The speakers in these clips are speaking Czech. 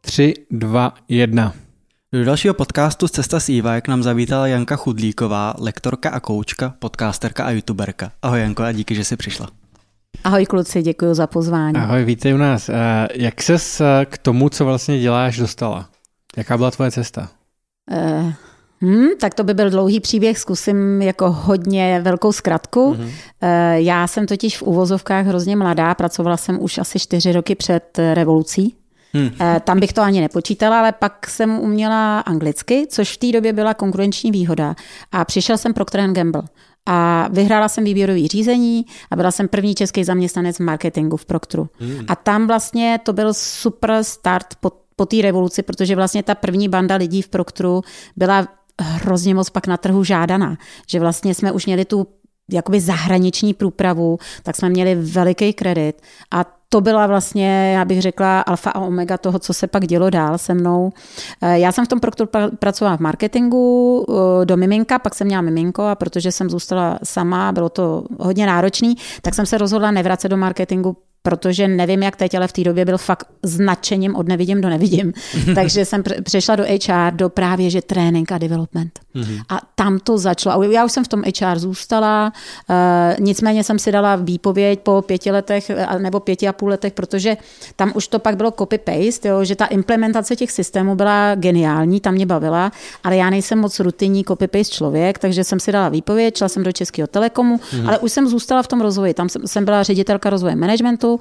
Tři, dva, jedna. Do dalšího podcastu Cesta s Iva, jak nám zavítala Janka Chudlíková, lektorka a koučka, podcasterka a youtuberka. Ahoj Janko a díky, že jsi přišla. Ahoj kluci, děkuji za pozvání. Ahoj, vítej u nás. Eh, jak ses eh, k tomu, co vlastně děláš, dostala? Jaká byla tvoje cesta? Uh, Hmm, tak to by byl dlouhý příběh, zkusím jako hodně velkou zkratku. Mm-hmm. Já jsem totiž v uvozovkách hrozně mladá, pracovala jsem už asi čtyři roky před revolucí. Hmm. Tam bych to ani nepočítala, ale pak jsem uměla anglicky, což v té době byla konkurenční výhoda. A přišel jsem Procter Gamble. A vyhrála jsem výběrový řízení a byla jsem první český zaměstnanec v marketingu v Proctru. Hmm. A tam vlastně to byl super start po, po té revoluci, protože vlastně ta první banda lidí v Proctru byla hrozně moc pak na trhu žádaná. Že vlastně jsme už měli tu jakoby zahraniční průpravu, tak jsme měli veliký kredit a to byla vlastně, já bych řekla, alfa a omega toho, co se pak dělo dál se mnou. Eh, já jsem v tom Proctor pracovala v marketingu eh, do miminka, pak jsem měla miminko a protože jsem zůstala sama, bylo to hodně náročný, tak jsem se rozhodla nevracet do marketingu, protože nevím, jak teď, ale v té době byl fakt značením od nevidím do nevidím. Takže jsem přešla do HR, do právě, že trénink a development. Mm-hmm. A tam to začalo. Já už jsem v tom HR zůstala, uh, nicméně jsem si dala výpověď po pěti letech nebo pěti a půl letech, protože tam už to pak bylo copy-paste, že ta implementace těch systémů byla geniální, tam mě bavila, ale já nejsem moc rutinní copy-paste člověk, takže jsem si dala výpověď, šla jsem do Českého telekomu, mm-hmm. ale už jsem zůstala v tom rozvoji. Tam jsem, jsem byla ředitelka rozvoje managementu,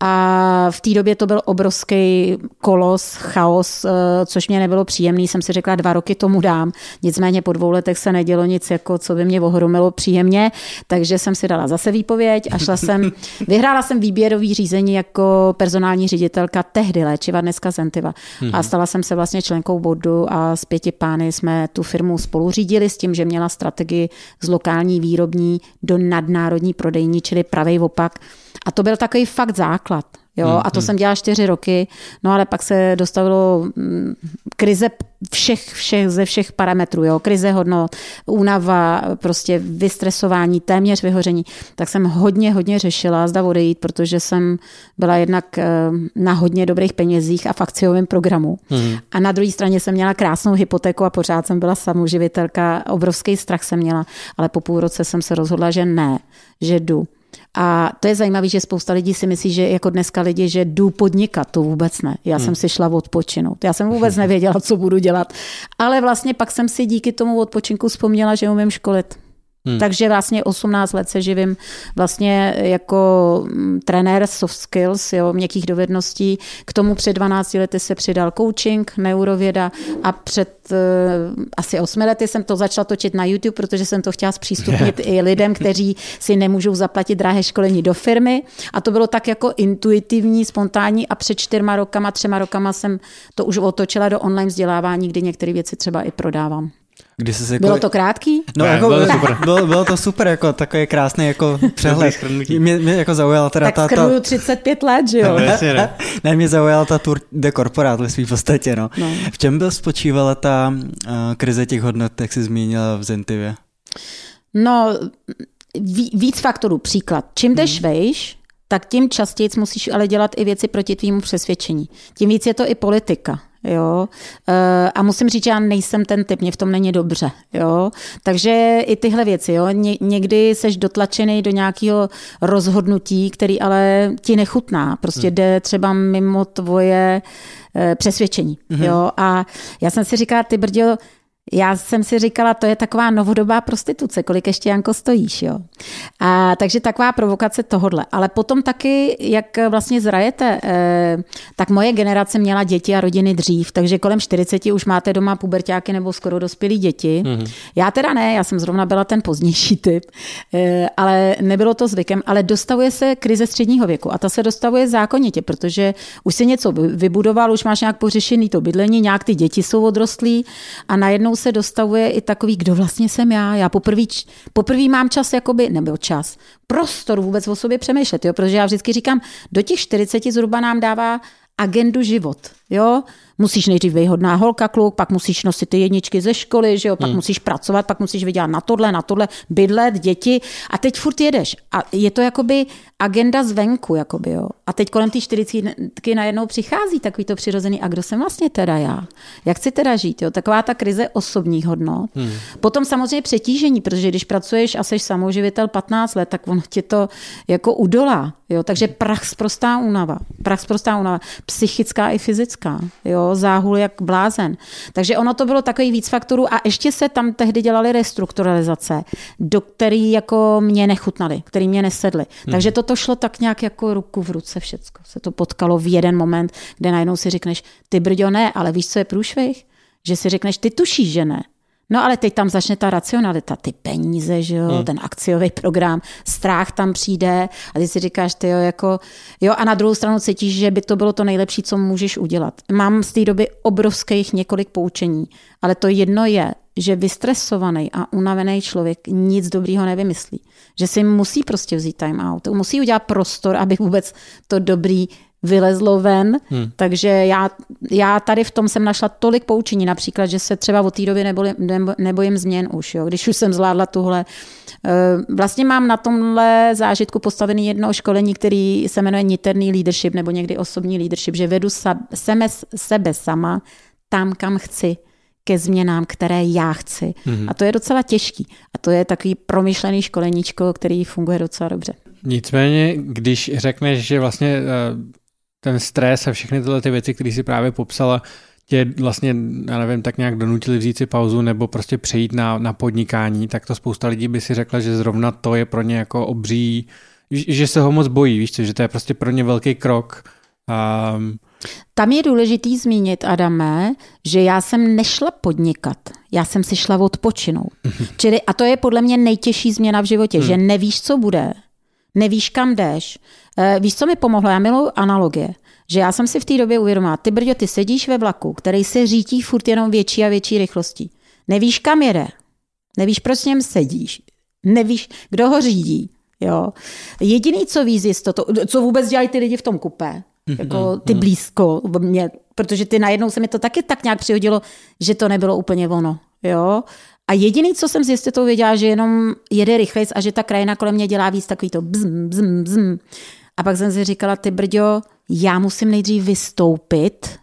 a v té době to byl obrovský kolos, chaos, eh, což mě nebylo příjemný. Jsem si řekla, dva roky tomu dám. Nicméně po dvou letech se nedělo nic, jako co by mě ohromilo příjemně, takže jsem si dala zase výpověď a šla jsem, vyhrála jsem výběrový řízení jako personální ředitelka tehdy léčiva, dneska Zentiva. A mhm. stala jsem se vlastně členkou bodu a s pěti pány jsme tu firmu spolu řídili s tím, že měla strategii z lokální výrobní do nadnárodní prodejní, čili pravý opak a to byl takový fakt základ. Jo, hmm, a to hmm. jsem dělala čtyři roky, no ale pak se dostavilo mm, krize všech, všech, ze všech parametrů, jo, krize hodnot, únava, prostě vystresování, téměř vyhoření, tak jsem hodně, hodně řešila, zda odejít, protože jsem byla jednak eh, na hodně dobrých penězích a v akciovém programu. Hmm. A na druhé straně jsem měla krásnou hypotéku a pořád jsem byla samoživitelka, obrovský strach jsem měla, ale po půl roce jsem se rozhodla, že ne, že jdu. A to je zajímavé, že spousta lidí si myslí, že jako dneska lidi, že jdu podnikat, to vůbec ne. Já hmm. jsem si šla odpočinout. Já jsem vůbec nevěděla, co budu dělat. Ale vlastně pak jsem si díky tomu odpočinku vzpomněla, že umím školit. Hmm. Takže vlastně 18 let se živím vlastně jako mm, trenér soft skills, jo, měkkých dovedností. K tomu před 12 lety se přidal coaching, neurověda a před uh, asi 8 lety jsem to začala točit na YouTube, protože jsem to chtěla zpřístupnit i lidem, kteří si nemůžou zaplatit drahé školení do firmy. A to bylo tak jako intuitivní, spontánní a před čtyřma rokama, třema rokama jsem to už otočila do online vzdělávání, kdy některé věci třeba i prodávám. Kdy jsi jako... Bylo to krátký? No, ne, jako, bylo, to super. Bylo, bylo, to super, jako takový krásný jako přehled. mě, mě jako zaujala teda tak ta... Tak 35 let, že jo? ne, ne, mě zaujala ta tour de corporát ve svým podstatě, no. no. V čem byl spočívala ta uh, krize těch hodnot, jak jsi zmínila v Zentivě? No, víc faktorů. Příklad. Čím jdeš hmm. vejš, tak tím častěji musíš ale dělat i věci proti tvýmu přesvědčení. Tím víc je to i politika. Jo? Eh, a musím říct, že já nejsem ten typ, mě v tom není dobře. Jo? Takže i tyhle věci. Jo? Ně, někdy seš dotlačený do nějakého rozhodnutí, který ale ti nechutná. Prostě hmm. jde třeba mimo tvoje eh, přesvědčení. Hmm. Jo? A já jsem si říkala, ty brděl, já jsem si říkala, to je taková novodobá prostituce, kolik ještě Janko stojíš, jo. A, takže taková provokace tohodle. Ale potom taky, jak vlastně zrajete, eh, tak moje generace měla děti a rodiny dřív, takže kolem 40 už máte doma pubertáky nebo skoro dospělí děti. Mm-hmm. Já teda ne, já jsem zrovna byla ten pozdější typ, eh, ale nebylo to zvykem, ale dostavuje se krize středního věku a ta se dostavuje zákonitě, protože už si něco vybudoval, už máš nějak pořešený to bydlení, nějak ty děti jsou odrostlí a najednou se dostavuje i takový, kdo vlastně jsem já. Já poprvé, poprvé mám čas, jakoby, nebo čas, prostor vůbec o sobě přemýšlet, jo? protože já vždycky říkám, do těch 40 zhruba nám dává agendu život. Jo? Musíš nejdřív být hodná holka, kluk, pak musíš nosit ty jedničky ze školy, že jo, pak Hmm. musíš pracovat, pak musíš vydělat na tohle, na tohle, bydlet, děti a teď furt jedeš. A je to jakoby agenda zvenku, jakoby, jo. A teď kolem té čtyřicítky najednou přichází takový to přirozený, a kdo jsem vlastně teda já? Jak chci teda žít, jo? Taková ta krize osobních hodnot. Hmm. Potom samozřejmě přetížení, protože když pracuješ a jsi samouživitel 15 let, tak on tě to jako udolá, jo. Takže prach sprostá únava, prach sprostá únava, psychická i fyzická, jo, záhul jak blázen. Takže ono to bylo takový víc faktorů a ještě se tam tehdy dělaly restrukturalizace, do který jako mě nechutnaly, který mě nesedly. Hmm. Takže toto šlo tak nějak jako ruku v ruce všecko. Se to potkalo v jeden moment, kde najednou si řekneš, ty brďo ne, ale víš, co je průšvih? Že si řekneš, ty tušíš, že ne. No ale teď tam začne ta racionalita, ty peníze, že jo, hmm. ten akciový program, strach tam přijde a ty si říkáš, ty jo, jako, jo, a na druhou stranu cítíš, že by to bylo to nejlepší, co můžeš udělat. Mám z té doby obrovských několik poučení, ale to jedno je, že vystresovaný a unavený člověk nic dobrýho nevymyslí. Že si musí prostě vzít time out, musí udělat prostor, aby vůbec to dobrý vylezlo ven, hmm. takže já, já tady v tom jsem našla tolik poučení, například, že se třeba od té doby neboli, nebo, nebojím změn už, jo, když už jsem zvládla tuhle. Vlastně mám na tomhle zážitku postavený jedno školení, který se jmenuje niterný leadership nebo někdy osobní leadership, že vedu sebe, sebe sama tam, kam chci ke změnám, které já chci. Mm-hmm. A to je docela těžký. A to je takový promyšlený školeníčko, který funguje docela dobře. Nicméně, když řekneš, že vlastně ten stres a všechny tyhle ty věci, které si právě popsala, tě vlastně, já nevím, tak nějak donutili vzít si pauzu nebo prostě přejít na, na podnikání, tak to spousta lidí by si řekla, že zrovna to je pro ně jako obří, že se ho moc bojí, víš co, že to je prostě pro ně velký krok. Um, tam je důležitý zmínit, Adame, že já jsem nešla podnikat, já jsem si šla odpočinout. Čili, a to je podle mě nejtěžší změna v životě, hmm. že nevíš, co bude, nevíš, kam jdeš. E, víš, co mi pomohlo? Já miluji analogie. Že já jsem si v té době uvědomila, ty brďo, ty sedíš ve vlaku, který se řítí furt jenom větší a větší rychlostí. Nevíš, kam jede. Nevíš, proč s něm sedíš. Nevíš, kdo ho řídí. Jo. Jediný, co víc je to, co vůbec dělají ty lidi v tom kupé, jako ty blízko mě, protože ty najednou se mi to taky tak nějak přihodilo, že to nebylo úplně ono. Jo. A jediný, co jsem s jistotou věděla, že jenom jede rychlejc a že ta krajina kolem mě dělá víc takový to bzm, bzm, bzm. A pak jsem si říkala, ty brďo, já musím nejdřív vystoupit,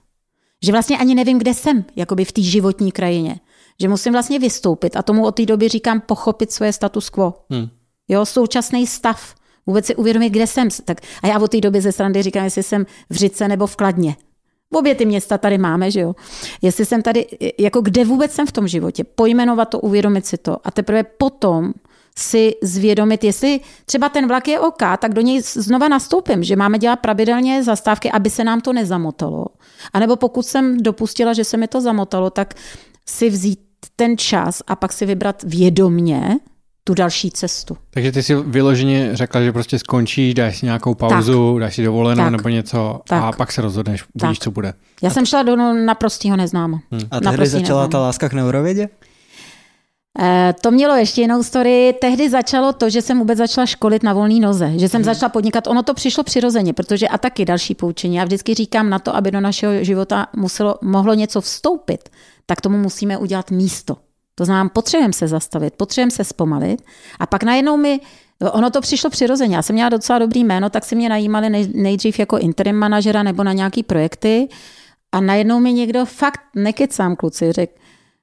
že vlastně ani nevím, kde jsem, jakoby v té životní krajině. Že musím vlastně vystoupit a tomu od té doby říkám pochopit svoje status quo. Hmm. Jo, současný stav. Vůbec si uvědomit, kde jsem. Tak, a já od té doby ze strandy říkám, jestli jsem v Řice nebo v Kladně. Obě ty města tady máme, že jo. Jestli jsem tady, jako kde vůbec jsem v tom životě, pojmenovat to, uvědomit si to a teprve potom si zvědomit, jestli třeba ten vlak je OK, tak do něj znova nastoupím, že máme dělat pravidelně zastávky, aby se nám to nezamotalo. A nebo pokud jsem dopustila, že se mi to zamotalo, tak si vzít ten čas a pak si vybrat vědomně tu další cestu. Takže ty si vyloženě řekla, že prostě skončíš, dáš si nějakou pauzu, tak. dáš si dovolenou tak. nebo něco tak. a pak se rozhodneš, uvidíš, co bude. Já jsem šla do naprostého neznáma. Hmm. A tehdy začala neznáma. ta láska k neurovědě? Eh, to mělo ještě jinou story. Tehdy začalo to, že jsem vůbec začala školit na volné noze, že jsem hmm. začala podnikat. Ono to přišlo přirozeně, protože a taky další poučení. Já vždycky říkám na to, aby do našeho života muselo, mohlo něco vstoupit, tak tomu musíme udělat místo. To znamená, potřebujeme se zastavit, potřebujeme se zpomalit a pak najednou mi Ono to přišlo přirozeně. Já jsem měla docela dobrý jméno, tak si mě najímali nejdřív jako interim manažera nebo na nějaký projekty a najednou mi někdo fakt nekecám kluci, řekl,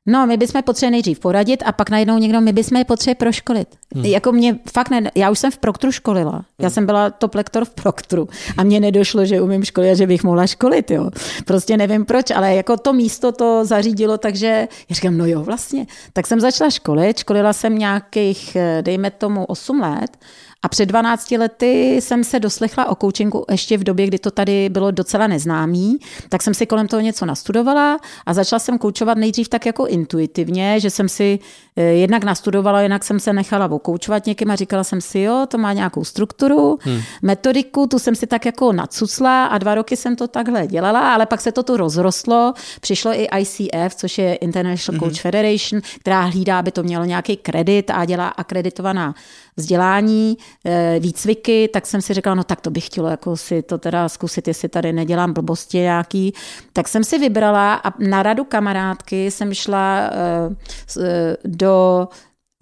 No, my bychom potřebovali nejdřív poradit a pak najednou někdo, my bychom je potřebovali proškolit. Hmm. Jako mě fakt ne, já už jsem v Proktru školila. Hmm. Já jsem byla top lektor v Proktru a mně nedošlo, že umím školit a že bych mohla školit, jo. Prostě nevím proč, ale jako to místo to zařídilo, takže já říkám, no jo, vlastně. Tak jsem začala školit, školila jsem nějakých, dejme tomu, 8 let a před 12 lety jsem se doslechla o coachingu ještě v době, kdy to tady bylo docela neznámý, tak jsem si kolem toho něco nastudovala a začala jsem koučovat nejdřív tak jako intuitivně, že jsem si eh, jednak nastudovala, jednak jsem se nechala okoučovat někým a říkala jsem si, jo, to má nějakou strukturu, hmm. metodiku, tu jsem si tak jako nacucla a dva roky jsem to takhle dělala, ale pak se to tu rozrostlo, přišlo i ICF, což je International Coach hmm. Federation, která hlídá, aby to mělo nějaký kredit a dělá akreditovaná vzdělání, eh, výcviky, tak jsem si říkala, no tak to bych chtělo jako si to teda zkusit, jestli tady nedělám blbosti nějaký. Tak jsem si vybrala a na radu kamarádky jsem šla eh, eh, do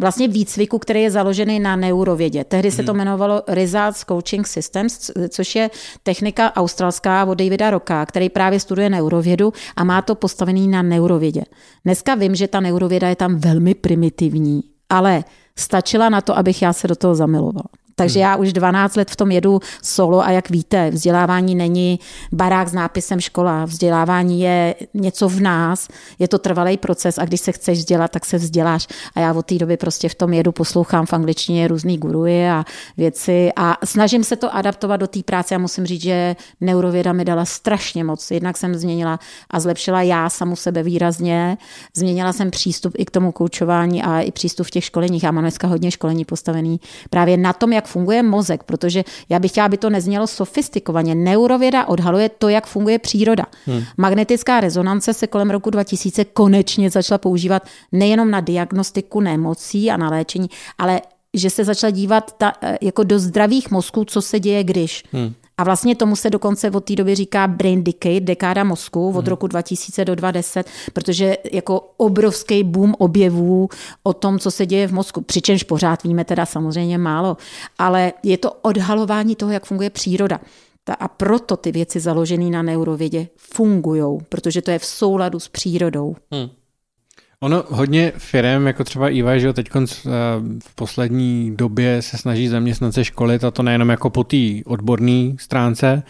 vlastně výcviku, který je založený na neurovědě. Tehdy se to hmm. jmenovalo Results Coaching Systems, což je technika australská od Davida Roka, který právě studuje neurovědu a má to postavený na neurovědě. Dneska vím, že ta neurověda je tam velmi primitivní, ale stačila na to, abych já se do toho zamilovala. Takže já už 12 let v tom jedu solo a jak víte, vzdělávání není barák s nápisem škola. Vzdělávání je něco v nás, je to trvalý proces a když se chceš vzdělat, tak se vzděláš. A já od té doby prostě v tom jedu, poslouchám v angličtině různý guruji a věci a snažím se to adaptovat do té práce a musím říct, že neurověda mi dala strašně moc. Jednak jsem změnila a zlepšila já samu sebe výrazně, změnila jsem přístup i k tomu koučování a i přístup v těch školeních. Já mám dneska hodně školení postavený právě na tom, jak funguje mozek, protože já bych chtěla, aby to neznělo sofistikovaně. Neurověda odhaluje to, jak funguje příroda. Hmm. Magnetická rezonance se kolem roku 2000 konečně začala používat nejenom na diagnostiku nemocí a na léčení, ale že se začala dívat ta, jako do zdravých mozků, co se děje, když. Hmm. A vlastně tomu se dokonce od té doby říká brain decay, dekáda mozku od hmm. roku 2000 do 2010, protože jako obrovský boom objevů o tom, co se děje v mozku. Přičemž pořád víme teda samozřejmě málo, ale je to odhalování toho, jak funguje příroda. A proto ty věci založené na neurovědě fungují, protože to je v souladu s přírodou. Hmm. Ono hodně firm, jako třeba EY, že teď eh, v poslední době se snaží zaměstnance školit a to nejenom jako po té odborné stránce,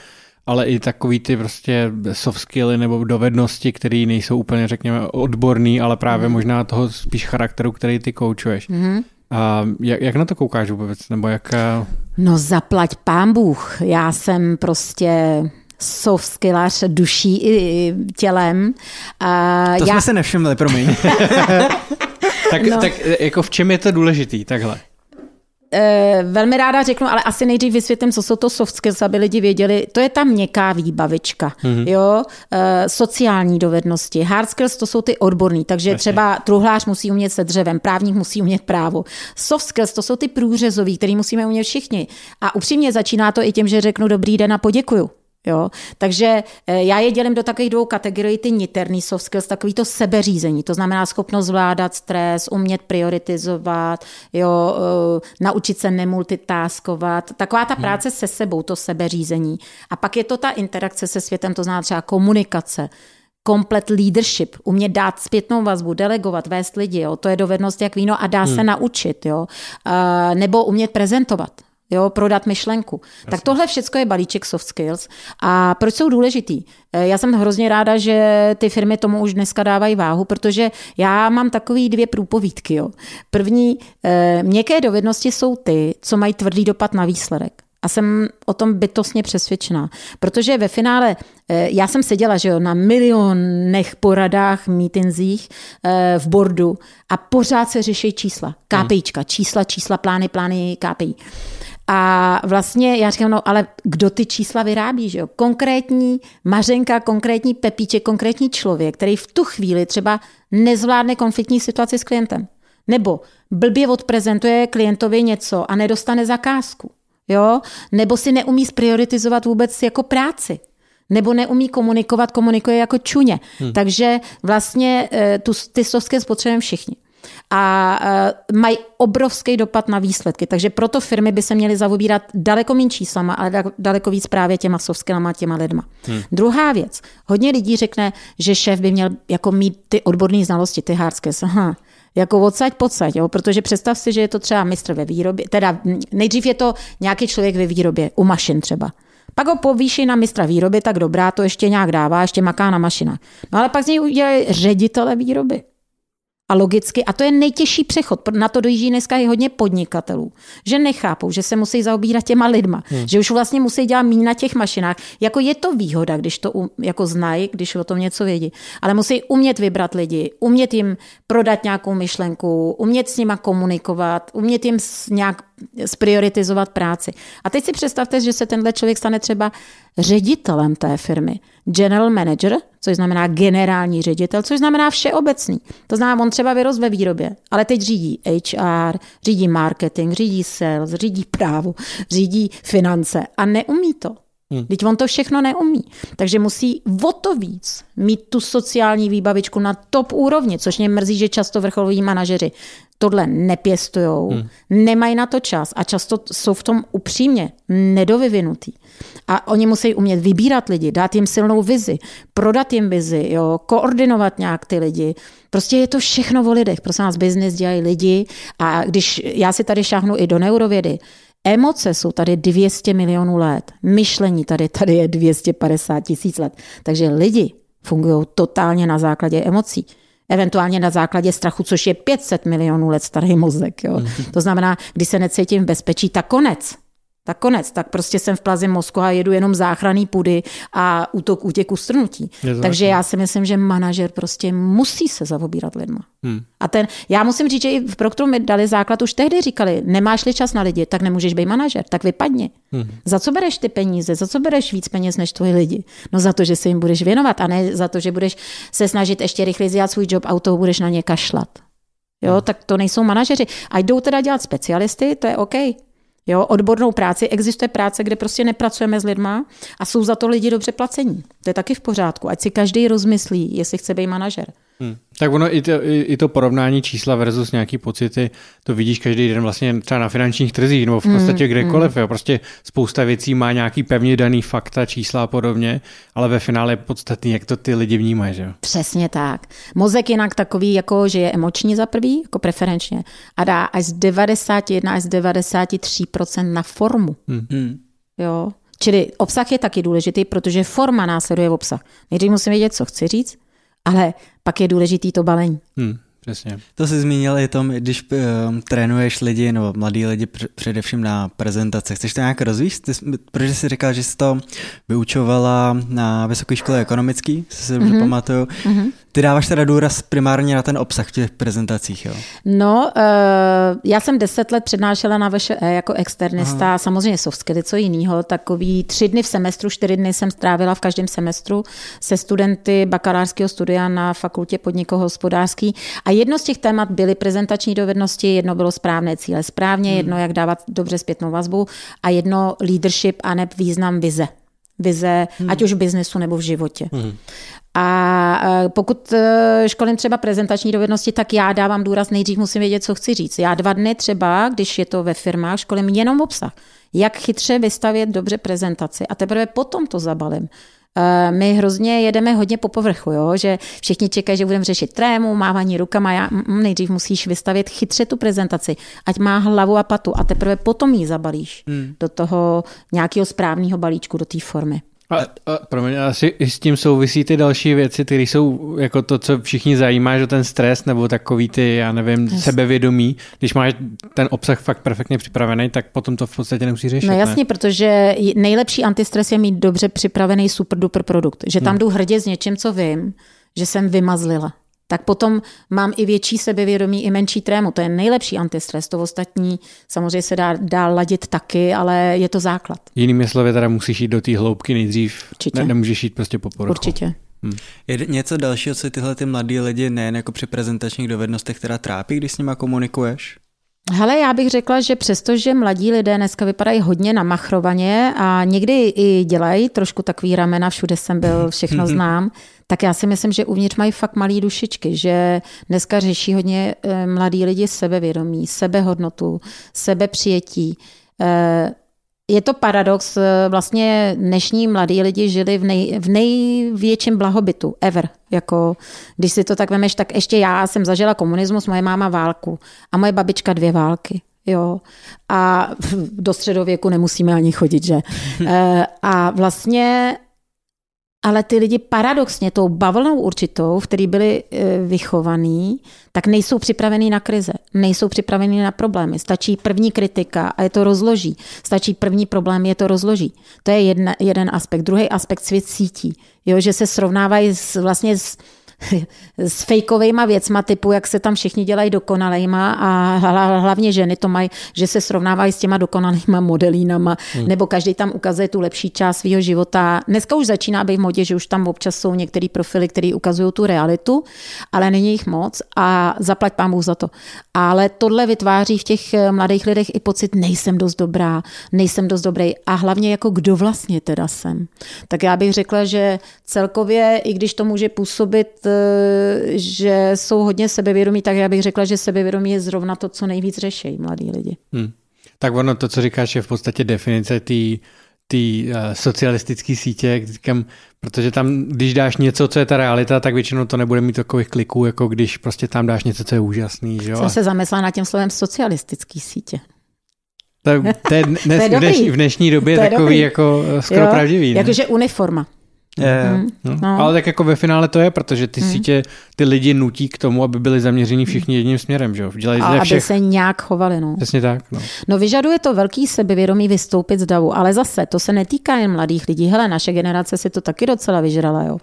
ale i takový ty prostě soft skilly nebo dovednosti, které nejsou úplně, řekněme, odborný, ale právě mm. možná toho spíš charakteru, který ty koučuješ. Mm. A jak, jak na to koukáš vůbec? Nebo jak... Eh, no zaplať pán Bůh. Já jsem prostě soft skillář duší i tělem. A to já... jsme se nevšimli, promiň. tak, no. tak jako v čem je to důležitý takhle? Eh, velmi ráda řeknu, ale asi nejdřív vysvětlím, co jsou to soft skills, aby lidi věděli. To je ta měkká výbavička, mm-hmm. jo, e, sociální dovednosti. Hard skills to jsou ty odborný, takže Jasně. třeba truhlář musí umět se dřevem, právník musí umět právo. Soft skills to jsou ty průřezový, který musíme umět všichni. A upřímně začíná to i tím, že řeknu dobrý den a poděkuju. Jo? Takže eh, já je dělím do takových dvou kategorií, ty niterný soft skills, takový to sebeřízení, to znamená schopnost zvládat stres, umět prioritizovat, jo, uh, naučit se nemultitaskovat, taková ta hmm. práce hmm. se sebou, to sebeřízení. A pak je to ta interakce se světem, to znamená třeba komunikace, komplet leadership, umět dát zpětnou vazbu, delegovat, vést lidi, jo, to je dovednost jak víno a dá hmm. se naučit, jo, uh, nebo umět prezentovat, jo, prodat myšlenku. Jasně. Tak tohle všechno je balíček soft skills. A proč jsou důležitý? Eh, já jsem hrozně ráda, že ty firmy tomu už dneska dávají váhu, protože já mám takový dvě průpovídky. Jo. První, eh, měkké dovednosti jsou ty, co mají tvrdý dopad na výsledek. A jsem o tom bytostně přesvědčená. Protože ve finále, eh, já jsem seděla že jo, na milionech poradách, mítinzích v bordu a pořád se řeší čísla. KPIčka, čísla, čísla, plány, plány, KPI. A vlastně já říkám, no ale kdo ty čísla vyrábí, že jo? Konkrétní Mařenka, konkrétní Pepíček, konkrétní člověk, který v tu chvíli třeba nezvládne konfliktní situaci s klientem. Nebo blbě odprezentuje klientovi něco a nedostane zakázku. Jo? Nebo si neumí sprioritizovat vůbec jako práci nebo neumí komunikovat, komunikuje jako čuně. Hmm. Takže vlastně eh, tu, ty stovské spotřebujeme všichni a uh, mají obrovský dopad na výsledky. Takže proto firmy by se měly zaobírat daleko méně číslama, ale daleko víc právě těma soft skillama, těma lidma. Hmm. Druhá věc. Hodně lidí řekne, že šéf by měl jako mít ty odborné znalosti, ty hard skills. Aha jako odsaď pocať, jo? protože představ si, že je to třeba mistr ve výrobě, teda nejdřív je to nějaký člověk ve výrobě, u mašin třeba. Pak ho povýší na mistra výroby, tak dobrá, to ještě nějak dává, ještě maká na mašinách. No ale pak z něj udělají ředitele výroby. A logicky, a to je nejtěžší přechod, na to dojíždí dneska i hodně podnikatelů, že nechápou, že se musí zaobírat těma lidma, hmm. že už vlastně musí dělat méně na těch mašinách. Jako je to výhoda, když to um, jako znají, když o tom něco vědí, ale musí umět vybrat lidi, umět jim prodat nějakou myšlenku, umět s nima komunikovat, umět jim nějak sprioritizovat práci. A teď si představte, že se tenhle člověk stane třeba ředitelem té firmy. General manager, což znamená generální ředitel, což znamená všeobecný. To znamená, on třeba vyrost ve výrobě, ale teď řídí HR, řídí marketing, řídí sales, řídí právo, řídí finance a neumí to. Hmm. Teď on to všechno neumí. Takže musí o to víc mít tu sociální výbavičku na top úrovni, což mě mrzí, že často vrcholoví manažeři tohle nepěstujou, hmm. nemají na to čas a často jsou v tom upřímně nedovyvinutý. A oni musí umět vybírat lidi, dát jim silnou vizi, prodat jim vizi, jo, koordinovat nějak ty lidi. Prostě je to všechno o lidech. Prosím nás, biznis dělají lidi a když já si tady šáhnu i do neurovědy, Emoce jsou tady 200 milionů let. Myšlení tady, tady je 250 tisíc let. Takže lidi fungují totálně na základě emocí. Eventuálně na základě strachu, což je 500 milionů let starý mozek. Jo. Mhm. To znamená, když se necítím v bezpečí, tak konec tak konec, tak prostě jsem v plazi mozku a jedu jenom záchranný půdy a útok útěku strnutí. Takže já si myslím, že manažer prostě musí se zavobírat lidma. Hmm. A ten, já musím říct, že i v Proctoru mi dali základ, už tehdy říkali, nemáš-li čas na lidi, tak nemůžeš být manažer, tak vypadni. Hmm. Za co bereš ty peníze, za co bereš víc peněz než tvoji lidi? No za to, že se jim budeš věnovat a ne za to, že budeš se snažit ještě rychle dělat svůj job a u toho budeš na ně kašlat. Jo, hmm. tak to nejsou manažeři. A jdou teda dělat specialisty, to je OK. Jo, odbornou práci. Existuje práce, kde prostě nepracujeme s lidma a jsou za to lidi dobře placení. To je taky v pořádku. Ať si každý rozmyslí, jestli chce být manažer. Hmm. Tak ono i to, i, i to porovnání čísla versus nějaký pocity, to vidíš každý den vlastně třeba na finančních trzích nebo v hmm, podstatě hmm, kdekoliv. Hmm. Jo. Prostě spousta věcí má nějaký pevně daný fakta, čísla a podobně, ale ve finále je podstatný, jak to ty lidi vnímají. Že? Přesně tak. Mozek jinak takový, jako že je emoční za prvý, jako preferenčně, a dá až z 91 až z 93% na formu. Hmm. hmm. Jo. Čili obsah je taky důležitý, protože forma následuje obsah. Nejdřív musím vědět, co chci říct, ale pak je důležitý to balení. Hmm. Přesně. To jsi zmínil i tom, když uh, trénuješ lidi nebo mladí lidi pr- především na prezentace. Chceš to nějak rozvíjet? Ty, protože jsi říkal, že jsi to vyučovala na vysoké škole ekonomický, si dobře mm-hmm. pamatuju. Mm-hmm. Ty dáváš teda důraz primárně na ten obsah v těch prezentacích, jo? No, uh, já jsem deset let přednášela na VŠE jako externista, Aha. samozřejmě soft skilly, co jiného, takový tři dny v semestru, čtyři dny jsem strávila v každém semestru se studenty bakalářského studia na fakultě podnikohospodářský a jedno z těch témat byly prezentační dovednosti, jedno bylo správné cíle správně, hmm. jedno jak dávat dobře zpětnou vazbu a jedno leadership a ne význam vize vize, hmm. ať už v biznesu nebo v životě. Hmm. A e, pokud e, školím třeba prezentační dovednosti, tak já dávám důraz, nejdřív musím vědět, co chci říct. Já dva dny třeba, když je to ve firmách, školím jenom obsah. Jak chytře vystavět dobře prezentaci a teprve potom to zabalím. E, my hrozně jedeme hodně po povrchu, jo? že všichni čekají, že budeme řešit trému, mávání rukama. Já, mm, nejdřív musíš vystavět chytře tu prezentaci, ať má hlavu a patu a teprve potom ji zabalíš hmm. do toho nějakého správného balíčku, do té formy. A, a promiň, asi s tím souvisí ty další věci, které jsou jako to, co všichni zajímá, že ten stres nebo takový ty, já nevím, yes. sebevědomí. Když máš ten obsah fakt perfektně připravený, tak potom to v podstatě nemusí řešit. No jasně, ne? protože nejlepší antistres je mít dobře připravený super duper produkt. Že tam hmm. jdu hrdě s něčím, co vím, že jsem vymazlila tak potom mám i větší sebevědomí, i menší trému. To je nejlepší antistres. To ostatní samozřejmě se dá, dá ladit taky, ale je to základ. Jinými slovy, teda musíš jít do té hloubky nejdřív. Určitě. Ne, nemůžeš jít prostě po povrchu. Určitě. Hmm. Je něco dalšího, co tyhle ty mladí lidi nejen jako při prezentačních dovednostech, která trápí, když s nimi komunikuješ? Hele, já bych řekla, že přestože mladí lidé dneska vypadají hodně namachrovaně a někdy i dělají trošku takový ramena, všude jsem byl, všechno znám, tak já si myslím, že uvnitř mají fakt malé dušičky, že dneska řeší hodně eh, mladí lidi sebevědomí, sebehodnotu, sebepřijetí. Eh, je to paradox, eh, vlastně dnešní mladí lidi žili v, nej, v největším blahobytu ever. Jako, když si to tak vemeš, tak ještě já jsem zažila komunismus, moje máma válku a moje babička dvě války. Jo. A do středověku nemusíme ani chodit, že? A vlastně ale ty lidi paradoxně tou bavlnou určitou, v který byli e, vychovaní, tak nejsou připravení na krize, nejsou připravení na problémy. Stačí první kritika a je to rozloží. Stačí první problém, je to rozloží. To je jedna, jeden aspekt. Druhý aspekt svět sítí, jo, že se srovnávají s, vlastně s, s fejkovejma věcma typu, jak se tam všichni dělají dokonalejma a hlavně ženy to mají, že se srovnávají s těma dokonalýma modelínama, hmm. nebo každý tam ukazuje tu lepší část svého života. Dneska už začíná být v modě, že už tam občas jsou některé profily, které ukazují tu realitu, ale není jich moc a zaplať pán za to. Ale tohle vytváří v těch eh, mladých lidech i pocit, nejsem dost dobrá, nejsem dost dobrý a hlavně jako kdo vlastně teda jsem. Tak já bych řekla, že celkově, i když to může působit že jsou hodně sebevědomí, tak já bych řekla, že sebevědomí je zrovna to, co nejvíc řeší mladí lidi. Hmm. Tak ono to, co říkáš, je v podstatě definice té ty uh, socialistické sítě, říkám, protože tam, když dáš něco, co je ta realita, tak většinou to nebude mít takových kliků, jako když prostě tam dáš něco, co je úžasný. Že jo? Jsem se zamyslela nad tím slovem socialistický sítě. To, to je, dnes, to je v, dneš, v dnešní době to je takový dobrý. jako eh, skoro jo, pravdivý. Jakože uniforma. Je, mm, no. No. Ale tak jako ve finále to je, protože ty mm. sítě ty lidi nutí k tomu, aby byli zaměření všichni jedním směrem, že jo? Dělají a všech... aby se nějak chovali, no. Přesně tak, no. No vyžaduje to velký sebevědomí vystoupit z davu, ale zase to se netýká jen mladých lidí. Hele, naše generace si to taky docela vyžrala, jo.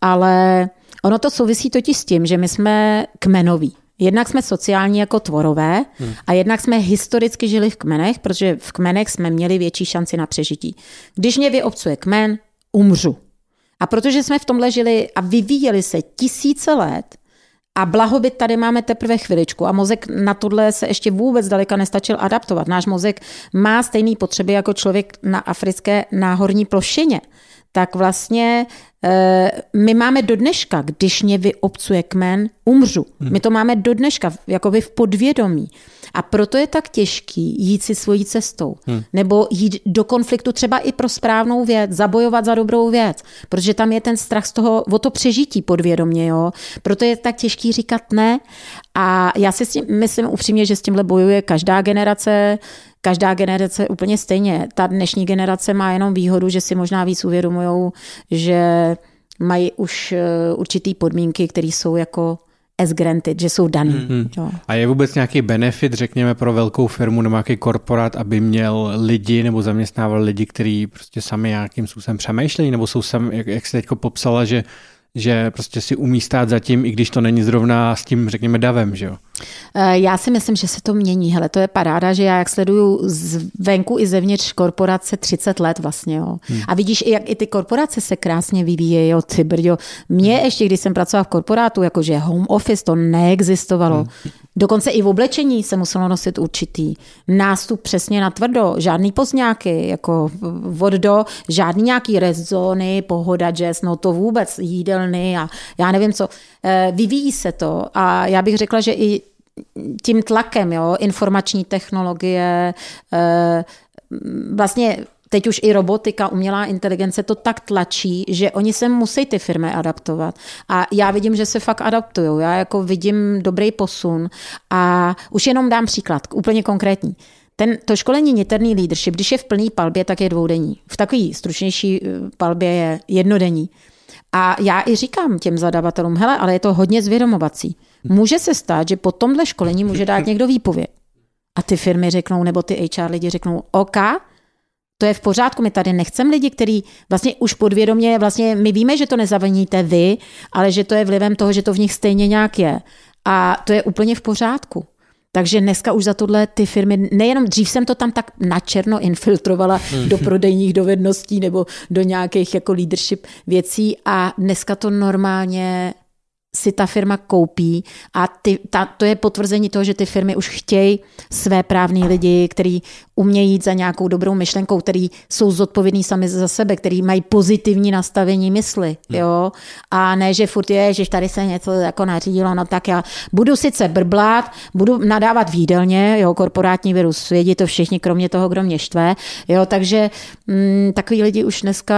Ale ono to souvisí totiž s tím, že my jsme kmenoví. Jednak jsme sociální jako tvorové hmm. a jednak jsme historicky žili v kmenech, protože v kmenech jsme měli větší šanci na přežití. Když mě vyobcuje kmen, umřu. A protože jsme v tomhle žili a vyvíjeli se tisíce let, a blahobyt tady máme teprve chviličku a mozek na tohle se ještě vůbec daleka nestačil adaptovat. Náš mozek má stejné potřeby jako člověk na africké náhorní plošině. Tak vlastně e, my máme do dneška, když mě vyobcuje kmen, umřu. My to máme do dneška, jakoby v podvědomí. A proto je tak těžký jít si svojí cestou. Hmm. Nebo jít do konfliktu třeba i pro správnou věc, zabojovat za dobrou věc. Protože tam je ten strach z toho, o to přežití podvědomě. Jo? Proto je tak těžký říkat ne. A já si s tím, myslím upřímně, že s tímhle bojuje každá generace, každá generace úplně stejně. Ta dnešní generace má jenom výhodu, že si možná víc uvědomují, že mají už eh, určitý podmínky, které jsou jako as granted, že jsou daný. Hmm. Jo. A je vůbec nějaký benefit, řekněme, pro velkou firmu nebo nějaký korporát, aby měl lidi nebo zaměstnával lidi, kteří prostě sami nějakým způsobem přemýšlejí, nebo jsou sami, jak, jak jste teď popsala, že že prostě si umí stát zatím, i když to není zrovna s tím, řekněme, davem, že jo? Eh, já si myslím, že se to mění. Hele, to je paráda, že já jak sleduju venku i zevnitř korporace 30 let vlastně, jo. Hmm. A vidíš, jak i ty korporace se krásně vyvíjejí, jo, ty brďo. Mně hmm. ještě, když jsem pracovala v korporátu, jakože home office, to neexistovalo. Hmm. Dokonce i v oblečení se muselo nosit určitý nástup přesně na tvrdo, žádný pozňáky, jako od do, žádný nějaký rezony, pohoda, jazz, no to vůbec, jídelny a já nevím co. Eh, vyvíjí se to a já bych řekla, že i tím tlakem, jo, informační technologie, eh, vlastně teď už i robotika, umělá inteligence to tak tlačí, že oni se musí ty firmy adaptovat. A já vidím, že se fakt adaptují. Já jako vidím dobrý posun a už jenom dám příklad, úplně konkrétní. Ten, to školení niterný leadership, když je v plný palbě, tak je dvoudenní. V takové stručnější eh, palbě je jednodenní. A já i říkám těm zadavatelům, hele, ale je to hodně zvědomovací. Může se stát, že po tomhle školení může dát někdo výpověď. A ty firmy řeknou, nebo ty HR lidi řeknou, OK, to je v pořádku, my tady nechceme lidi, kteří vlastně už podvědomě, vlastně my víme, že to nezavaníte vy, ale že to je vlivem toho, že to v nich stejně nějak je. A to je úplně v pořádku. Takže dneska už za tohle ty firmy, nejenom dřív jsem to tam tak načerno infiltrovala hmm. do prodejních dovedností nebo do nějakých jako leadership věcí a dneska to normálně si ta firma koupí a ty, ta, to je potvrzení toho, že ty firmy už chtějí své právní lidi, kteří umějí jít za nějakou dobrou myšlenkou, který jsou zodpovědní sami za sebe, který mají pozitivní nastavení mysli, hmm. jo, a ne, že furt je, že tady se něco jako nařídilo, no tak já budu sice brblat, budu nadávat výdelně, jo, korporátní virus, vědí to všichni, kromě toho, kdo mě štve, jo, takže mm, takový lidi už dneska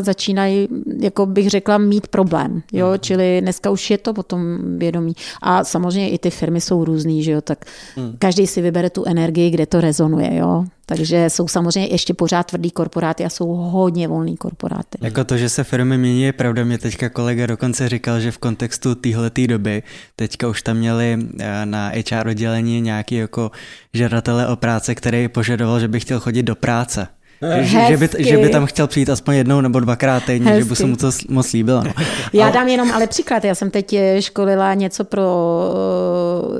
začínají, jako bych řekla, mít problém, jo, hmm. čili dneska už je to potom vědomí. A samozřejmě i ty firmy jsou různý, že jo, tak hmm. každý si vybere tu energii, kde to rezonuje, jo. Takže jsou samozřejmě ještě pořád tvrdý korporáty a jsou hodně volný korporáty. Jako to, že se firmy mění, je pravda. Mě teďka kolega dokonce říkal, že v kontextu téhleté doby teďka už tam měli eh, na HR oddělení nějaký jako žadatele o práce, který požadoval, že by chtěl chodit do práce. Že, že, by, že by tam chtěl přijít aspoň jednou nebo dvakrát týdně, Hezky. že by se mu to moc líbilo. No. Já dám jenom ale příklad. Já jsem teď eh, školila něco pro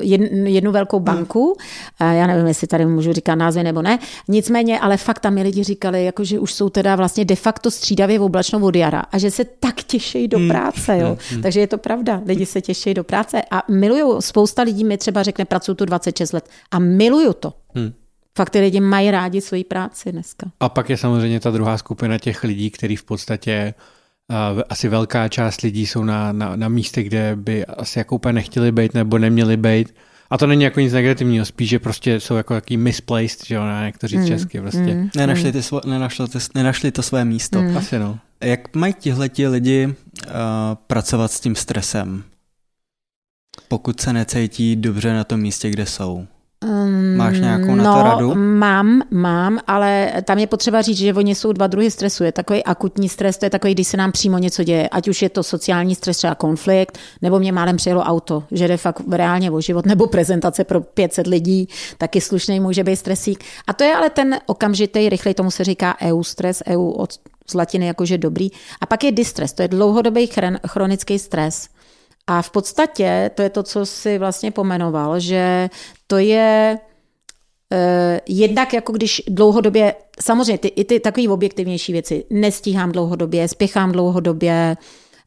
eh, jednu velkou hmm. banku. Já nevím, jestli tady můžu říkat názvy nebo ne. Nicméně, ale fakt tam mi lidi říkali, jako, že už jsou teda vlastně de facto střídavě v oblačnou od jara a že se tak těší do hmm. práce. Jo. Hmm. Takže je to pravda. Lidi se těší do práce a miluju. Spousta lidí mi třeba řekne, pracuji tu 26 let a miluju to. Hmm. Fakt ty lidi mají rádi svoji práci dneska. A pak je samozřejmě ta druhá skupina těch lidí, který v podstatě uh, asi velká část lidí jsou na, na, na místě, kde by asi jako úplně nechtěli být nebo neměli být. A to není jako nic negativního, spíš, že prostě jsou jako taký misplaced, že jo, jak to říct mm, česky prostě. Mm, nenašli, ty svo, nenašli, ty, nenašli to své místo. Mm. Asi no. Jak mají tihleti lidi uh, pracovat s tím stresem, pokud se necítí dobře na tom místě, kde jsou? Um, Máš nějakou na no, to radu? Mám, mám, ale tam je potřeba říct, že oni jsou dva druhy stresu. Je takový akutní stres, to je takový, když se nám přímo něco děje. Ať už je to sociální stres, třeba konflikt, nebo mě málem přijelo auto, že jde fakt reálně o život, nebo prezentace pro 500 lidí, taky slušný může být stresík. A to je ale ten okamžitý, rychlej, tomu se říká EU stres, EU od z latiny jakože dobrý. A pak je distres, to je dlouhodobý chronický stres. A v podstatě to je to, co si vlastně pomenoval, že to je uh, jednak jako když dlouhodobě, samozřejmě ty, i ty takové objektivnější věci, nestíhám dlouhodobě, spěchám dlouhodobě,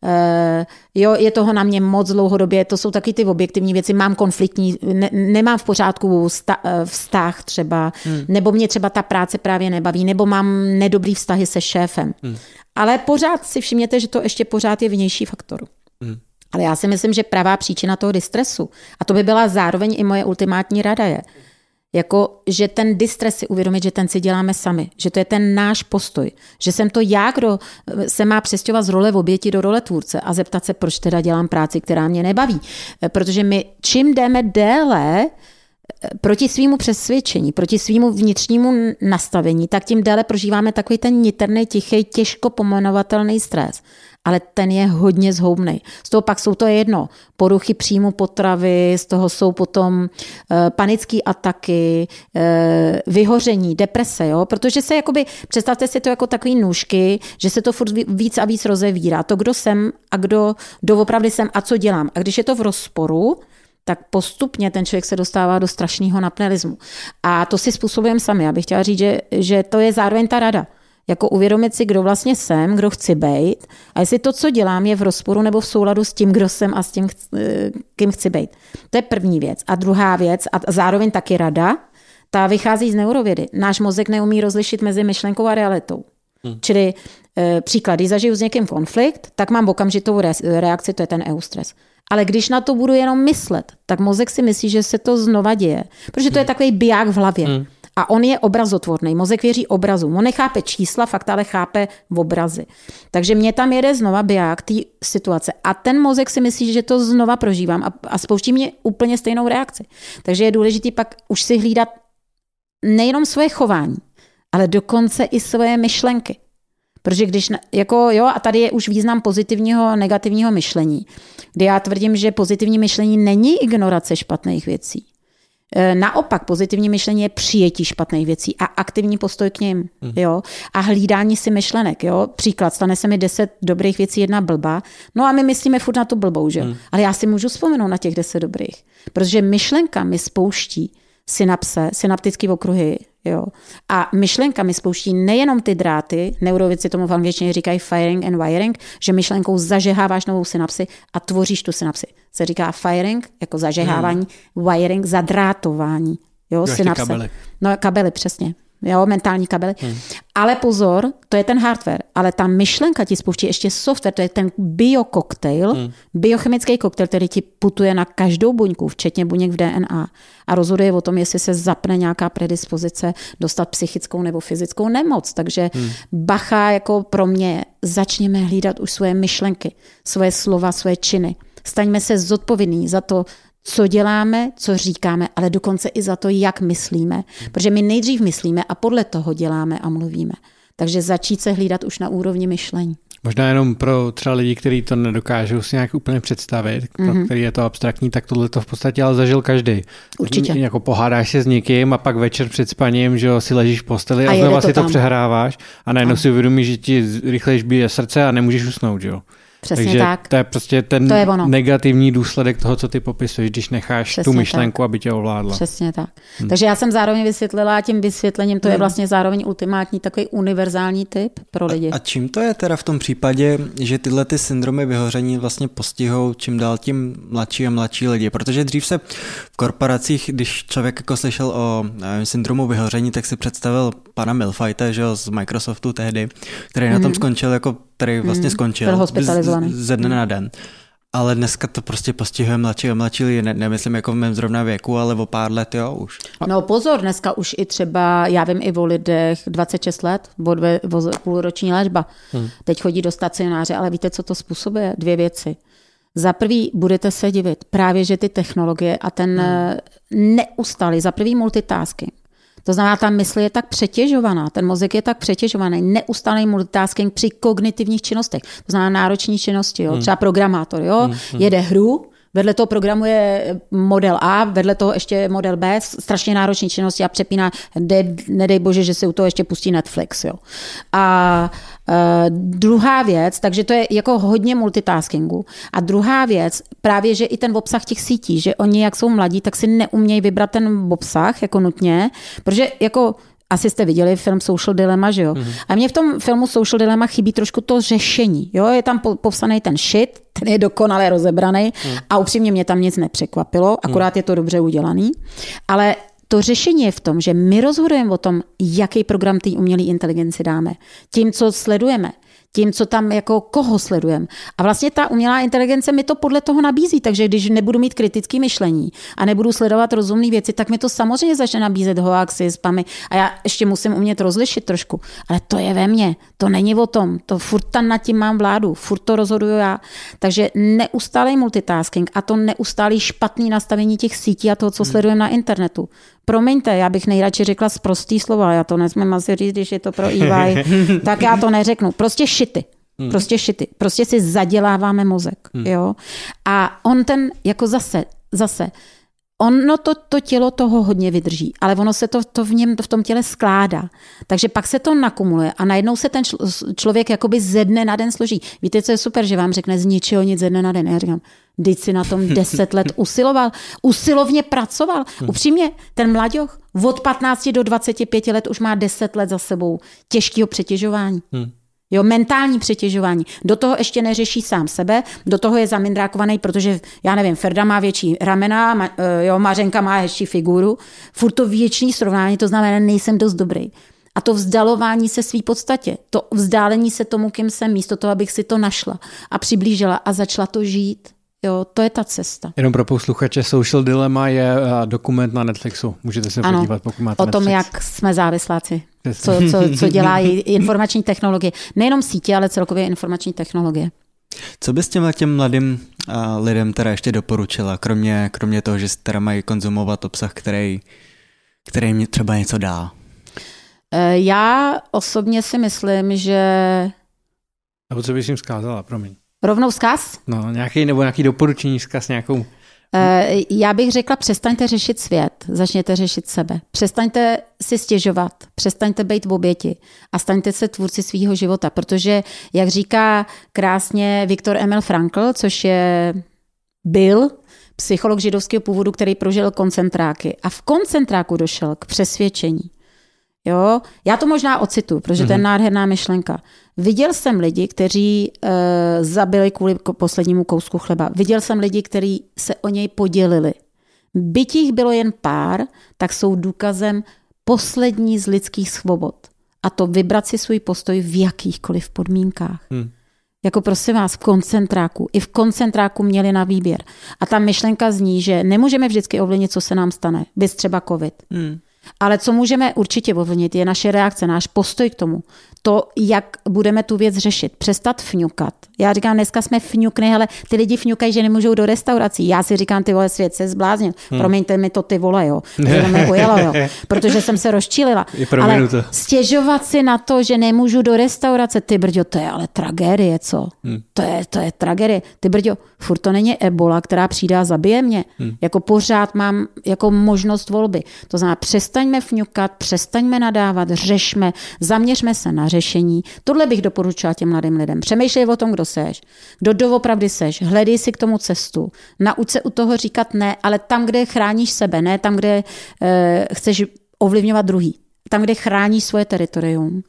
Uh, jo, je toho na mě moc dlouhodobě, to jsou taky ty objektivní věci, mám konfliktní, ne, nemám v pořádku sta, eh, vztah třeba, hmm. nebo mě třeba ta práce právě nebaví, nebo mám nedobrý vztahy se šéfem. Hmm. Ale pořád si všimněte, že to ještě pořád je vnější faktor. Hmm. Ale já si myslím, že pravá příčina toho distresu, a to by byla zároveň i moje ultimátní rada je, jako, že ten distres si uvědomit, že ten si děláme sami, že to je ten náš postoj, že jsem to já, kdo se má přestěhovat z role v oběti do role tvůrce a zeptat se, proč teda dělám práci, která mě nebaví. Protože my čím jdeme déle, proti svýmu přesvědčení, proti svýmu vnitřnímu nastavení, tak tím déle prožíváme takový ten niterný, tichý, těžko pomenovatelný stres ale ten je hodně zhoubný. Z toho pak jsou to jedno, poruchy příjmu potravy, z toho jsou potom uh, panické ataky, uh, vyhoření, deprese, jo? protože se jakoby, představte si to jako takový nůžky, že se to furt víc a víc rozevírá. To, kdo jsem a kdo doopravdy jsem a co dělám. A když je to v rozporu, tak postupně ten člověk se dostává do strašného napnelismu. A to si způsobujeme sami. Já bych chtěla říct, že, že to je zároveň ta rada jako uvědomit si, kdo vlastně jsem, kdo chci být a jestli to, co dělám, je v rozporu nebo v souladu s tím, kdo jsem a s tím, eh, kým chci být. To je první věc. A druhá věc, a zároveň taky rada, ta vychází z neurovědy. Náš mozek neumí rozlišit mezi myšlenkou a realitou. Hmm. Čili e, příklad, když zažiju s někým konflikt, tak mám okamžitou re, reakci, to je ten eustres. Ale když na to budu jenom myslet, tak mozek si myslí, že se to znova děje. Protože to je hmm. takový biják v hlavě. Hmm. A on je obrazotvorný. Mozek věří obrazu. On nechápe čísla, fakt ale chápe v obrazy. Takže mě tam jede znova biják té situace. A ten mozek si myslí, že to znova prožívám a, a spouští mě úplně stejnou reakci. Takže je důležité pak už si hlídat nejenom svoje chování, ale dokonce i svoje myšlenky. Protože když, jako jo, a tady je už význam pozitivního a negativního myšlení, kdy já tvrdím, že pozitivní myšlení není ignorace špatných věcí. E, naopak pozitivní myšlení je přijetí špatných věcí a aktivní postoj k ním. Mm. Jo? A hlídání si myšlenek. Jo? Příklad, stane se mi deset dobrých věcí, jedna blbá. No a my myslíme furt na tu blbou, že? Mm. Ale já si můžu vzpomenout na těch deset dobrých. Protože myšlenka mi spouští synapse, synaptické okruhy, Jo. A myšlenka mi spouští nejenom ty dráty, neurověci tomu v angličtině říkají firing and wiring, že myšlenkou zažeháváš novou synapsi a tvoříš tu synapsi. Se říká firing, jako zažehávání, hmm. wiring, zadrátování. Jo, synapse. Kabely. No, kabely, přesně jo, mentální kabely. Hmm. Ale pozor, to je ten hardware, ale ta myšlenka ti spouští ještě software, to je ten biokoktail, hmm. biochemický koktejl, který ti putuje na každou buňku, včetně buněk v DNA a rozhoduje o tom, jestli se zapne nějaká predispozice dostat psychickou nebo fyzickou nemoc. Takže hmm. bacha jako pro mě, začněme hlídat už svoje myšlenky, svoje slova, svoje činy Staňme se zodpovědní za to, co děláme, co říkáme, ale dokonce i za to, jak myslíme. Protože my nejdřív myslíme a podle toho děláme a mluvíme. Takže začít se hlídat už na úrovni myšlení. Možná jenom pro třeba lidi, kteří to nedokážou si nějak úplně představit, mm-hmm. pro mhm. který je to abstraktní, tak tohle to v podstatě ale zažil každý. Určitě. Jako pohádáš se s někým a pak večer před spaním, že si ležíš v posteli a, a znova to si tam. to přehráváš a najednou a. si uvědomíš, že ti rychleji bije srdce a nemůžeš usnout, že jo. Přesně Takže tak. to je prostě ten to je ono. negativní důsledek toho, co ty popisuješ, když necháš Přesně tu myšlenku, tak. aby tě ovládla. Přesně tak. Hmm. Takže já jsem zároveň vysvětlila tím vysvětlením, to hmm. je vlastně zároveň ultimátní takový univerzální typ pro lidi. A, a čím to je teda v tom případě, že tyhle ty syndromy vyhoření vlastně postihou čím dál tím mladší a mladší lidi? Protože dřív se v korporacích, když člověk jako slyšel o nevím, syndromu vyhoření, tak si představil pana Milfajta, že jo, z Microsoftu tehdy, který hmm. na tom mhm. skončil jako který vlastně hmm, skončil hospitalizovaný. Z, ze dne na den. Ale dneska to prostě postihuje mladší a mladší lidi, ne, nemyslím jako v mém zrovna věku, ale o pár let jo už. No pozor, dneska už i třeba, já vím i o lidech 26 let, o, dvě, o půlroční léčba. Hmm. Teď chodí do stacionáře, ale víte, co to způsobuje? Dvě věci. Za prvý budete se divit právě, že ty technologie a ten hmm. neustálý, za prvý multitasking, to znamená, ta mysl je tak přetěžovaná, ten mozek je tak přetěžovaný, neustálý multitasking při kognitivních činnostech, to znamená nároční činnosti, jo? Hmm. třeba programátor, jo? Hmm, hmm. jede hru, Vedle toho programuje model A, vedle toho ještě model B, strašně náročné činnosti a přepíná, de, nedej bože, že se u toho ještě pustí Netflix. Jo. A uh, druhá věc, takže to je jako hodně multitaskingu. A druhá věc, právě, že i ten obsah těch sítí, že oni, jak jsou mladí, tak si neumějí vybrat ten obsah jako nutně, protože jako asi jste viděli film Social Dilemma, že jo? Mm-hmm. A mě v tom filmu Social Dilemma chybí trošku to řešení, jo? Je tam popsaný ten shit, ten je dokonale rozebraný mm. a upřímně mě tam nic nepřekvapilo, akorát mm. je to dobře udělaný, ale to řešení je v tom, že my rozhodujeme o tom, jaký program té umělé inteligenci dáme. Tím, co sledujeme tím, co tam jako koho sledujeme. A vlastně ta umělá inteligence mi to podle toho nabízí, takže když nebudu mít kritické myšlení a nebudu sledovat rozumné věci, tak mi to samozřejmě začne nabízet hoaxy, spamy a já ještě musím umět rozlišit trošku. Ale to je ve mně, to není o tom, to furt tam nad tím mám vládu, furt to rozhoduju já. Takže neustálý multitasking a to neustálý špatný nastavení těch sítí a toho, co hmm. sledujeme na internetu. Promiňte, já bych nejradši řekla z prostý slova, já to nesmím asi říct, když je to pro EY, tak já to neřeknu. Prostě šity. Hmm. Prostě šity. Prostě si zaděláváme mozek. Hmm. Jo? A on ten, jako zase, zase, Ono to, to tělo toho hodně vydrží, ale ono se to, to v něm v tom těle skládá. Takže pak se to nakumuluje a najednou se ten člověk jakoby ze dne na den složí. Víte, co je super, že vám řekne z ničeho nic ze dne na den. Já říkám, Teď si na tom deset let usiloval, usilovně pracoval. Hmm. Upřímně, ten mladěch od 15 do 25 let už má 10 let za sebou těžkého přetěžování. Hmm. Jo, mentální přetěžování. Do toho ještě neřeší sám sebe, do toho je zamindrákovaný, protože, já nevím, Ferda má větší ramena, ma, eh, jo, Mařenka má hezčí figuru. Furt to větší srovnání, to znamená, nejsem dost dobrý. A to vzdalování se svý podstatě, to vzdálení se tomu, kým jsem, místo toho, abych si to našla a přiblížila a začala to žít. Jo, to je ta cesta. Jenom pro posluchače, Social Dilemma je eh, dokument na Netflixu. Můžete se ano, podívat, pokud máte o tom, Netflix. jak jsme závisláci. Co, co, co dělá informační technologie. Nejenom sítě, ale celkově informační technologie. Co bys těm těm mladým uh, lidem teda ještě doporučila, kromě, kromě toho, že teda mají konzumovat obsah, který, který jim třeba něco dá? Eh, já osobně si myslím, že... Nebo co bys jim zkázala, promiň. Rovnou vzkaz? No, nějaký nebo nějaký doporučení vzkaz nějakou. Eh, já bych řekla, přestaňte řešit svět, začněte řešit sebe. Přestaňte si stěžovat, přestaňte být v oběti a staňte se tvůrci svého života, protože, jak říká krásně Viktor Emil Frankl, což je byl psycholog židovského původu, který prožil koncentráky a v koncentráku došel k přesvědčení, Jo? Já to možná ocitu, protože mm-hmm. to je mhm. nádherná myšlenka. Viděl jsem lidi, kteří uh, zabili kvůli poslednímu kousku chleba. Viděl jsem lidi, kteří se o něj podělili. Byť jich bylo jen pár, tak jsou důkazem poslední z lidských svobod. A to vybrat si svůj postoj v jakýchkoliv podmínkách. Hmm. Jako prosím vás, v koncentráku. I v koncentráku měli na výběr. A ta myšlenka zní, že nemůžeme vždycky ovlivnit, co se nám stane. Bys třeba covid. Hmm. Ale co můžeme určitě ovlivnit, je naše reakce, náš postoj k tomu. To, jak budeme tu věc řešit. Přestat fňukat. Já říkám, dneska jsme fňukny, ale ty lidi fňukají, že nemůžou do restaurací. Já si říkám, ty vole, svět se zbláznil. Hmm. Promiňte mi to, ty vole, jo. To mě ujelo, jo. Protože jsem se rozčílila. Ale stěžovat si na to, že nemůžu do restaurace, ty brďo, to je ale tragédie, co? Hmm. To, je, to je tragédie. Ty brďo, furt to není ebola, která přijde a zabije mě. Hmm. Jako pořád mám jako možnost volby. To znamená, přestaňme fňukat, přestaňme nadávat, řešme, zaměřme se na řešení. Tohle bych doporučila těm mladým lidem. Přemýšlej o tom, kdo seš, kdo doopravdy seš, hledej si k tomu cestu, nauč se u toho říkat ne, ale tam, kde chráníš sebe, ne tam, kde e, chceš ovlivňovat druhý, tam, kde chráníš svoje teritorium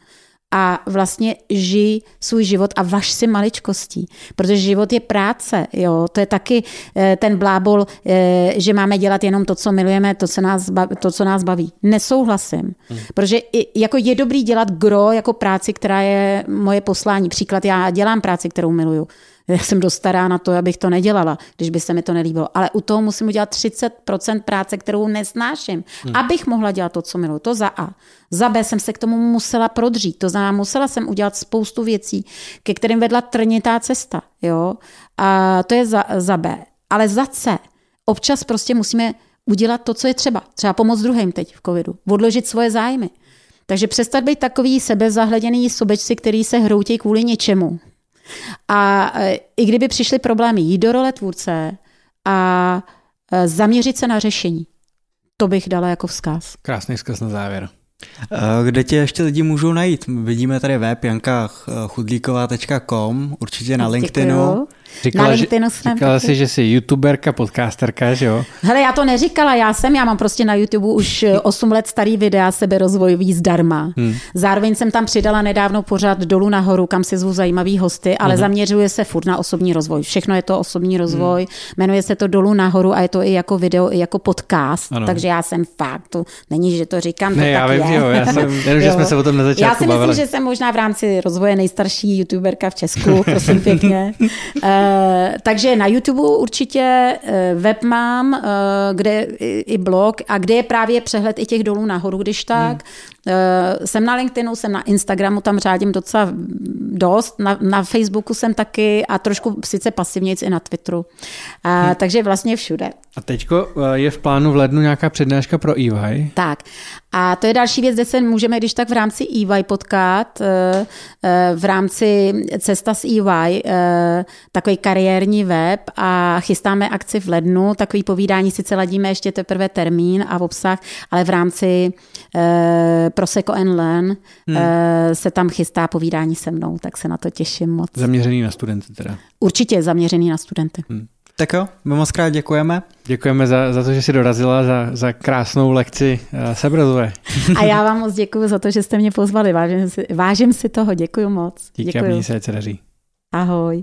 a vlastně žij svůj život a vaš si maličkostí, protože život je práce, jo, to je taky eh, ten blábol, eh, že máme dělat jenom to, co milujeme, to, co nás baví, to, co nás baví. Nesouhlasím, hmm. protože jako je dobrý dělat gro jako práci, která je moje poslání. Příklad, já dělám práci, kterou miluju já jsem dost stará na to, abych to nedělala, když by se mi to nelíbilo. Ale u toho musím udělat 30% práce, kterou nesnáším, hmm. abych mohla dělat to, co miluji. To za A. Za B jsem se k tomu musela prodřít. To znamená, musela jsem udělat spoustu věcí, ke kterým vedla trnitá cesta. Jo? A to je za, za B. Ale za C. Občas prostě musíme udělat to, co je třeba. Třeba pomoct druhým teď v covidu. Odložit svoje zájmy. Takže přestat být takový sebezahleděný sobečci, který se hroutí kvůli něčemu. A e, i kdyby přišly problémy, jít do role tvůrce a e, zaměřit se na řešení. To bych dala jako vzkaz. Krásný vzkaz na závěr. E, kde tě ještě lidi můžou najít? Vidíme tady web jankachudlíková.com, určitě na LinkedInu. Říkala, že, říkala jsi, že jsi youtuberka, podcasterka, že jo? Hele, já to neříkala, já jsem, já mám prostě na YouTube už 8 let starý videa seberozvojový zdarma. Hmm. Zároveň jsem tam přidala nedávno pořád dolů nahoru, kam si zvu zajímavý hosty, ale hmm. zaměřuje se furt na osobní rozvoj. Všechno je to osobní rozvoj, hmm. jmenuje se to dolů nahoru a je to i jako video, i jako podcast, ano. takže já jsem fakt, to není, že to říkám, ne, to já tak vím, je. jo, já jsem, jenom, že jsme se o tom na začátku Já si myslím, bavili. že jsem možná v rámci rozvoje nejstarší youtuberka v Česku, prosím pěkně. Eh, takže na YouTube určitě eh, web mám, eh, kde i blog a kde je právě přehled i těch dolů nahoru, když tak. Hmm. Jsem na LinkedInu, jsem na Instagramu, tam řádím docela dost. Na, na Facebooku jsem taky a trošku sice pasivnějc i na Twitteru. A, hmm. Takže vlastně všude. A teďko je v plánu v lednu nějaká přednáška pro EY? Tak. A to je další věc, kde se můžeme, když tak v rámci EY potkat, v rámci Cesta s EY, takový kariérní web a chystáme akci v lednu, takový povídání, sice ladíme ještě teprve termín a obsah, ale v rámci Prosecco and Learn hmm. uh, se tam chystá povídání se mnou, tak se na to těším moc. Zaměřený na studenty teda. Určitě zaměřený na studenty. Hmm. Tak jo, my moc krát děkujeme. Děkujeme za, za to, že jsi dorazila, za, za krásnou lekci uh, sebrazové. A já vám moc děkuji za to, že jste mě pozvali. Vážím si, vážím si toho, děkuji moc. Díky děkuju. a se daří. Ahoj.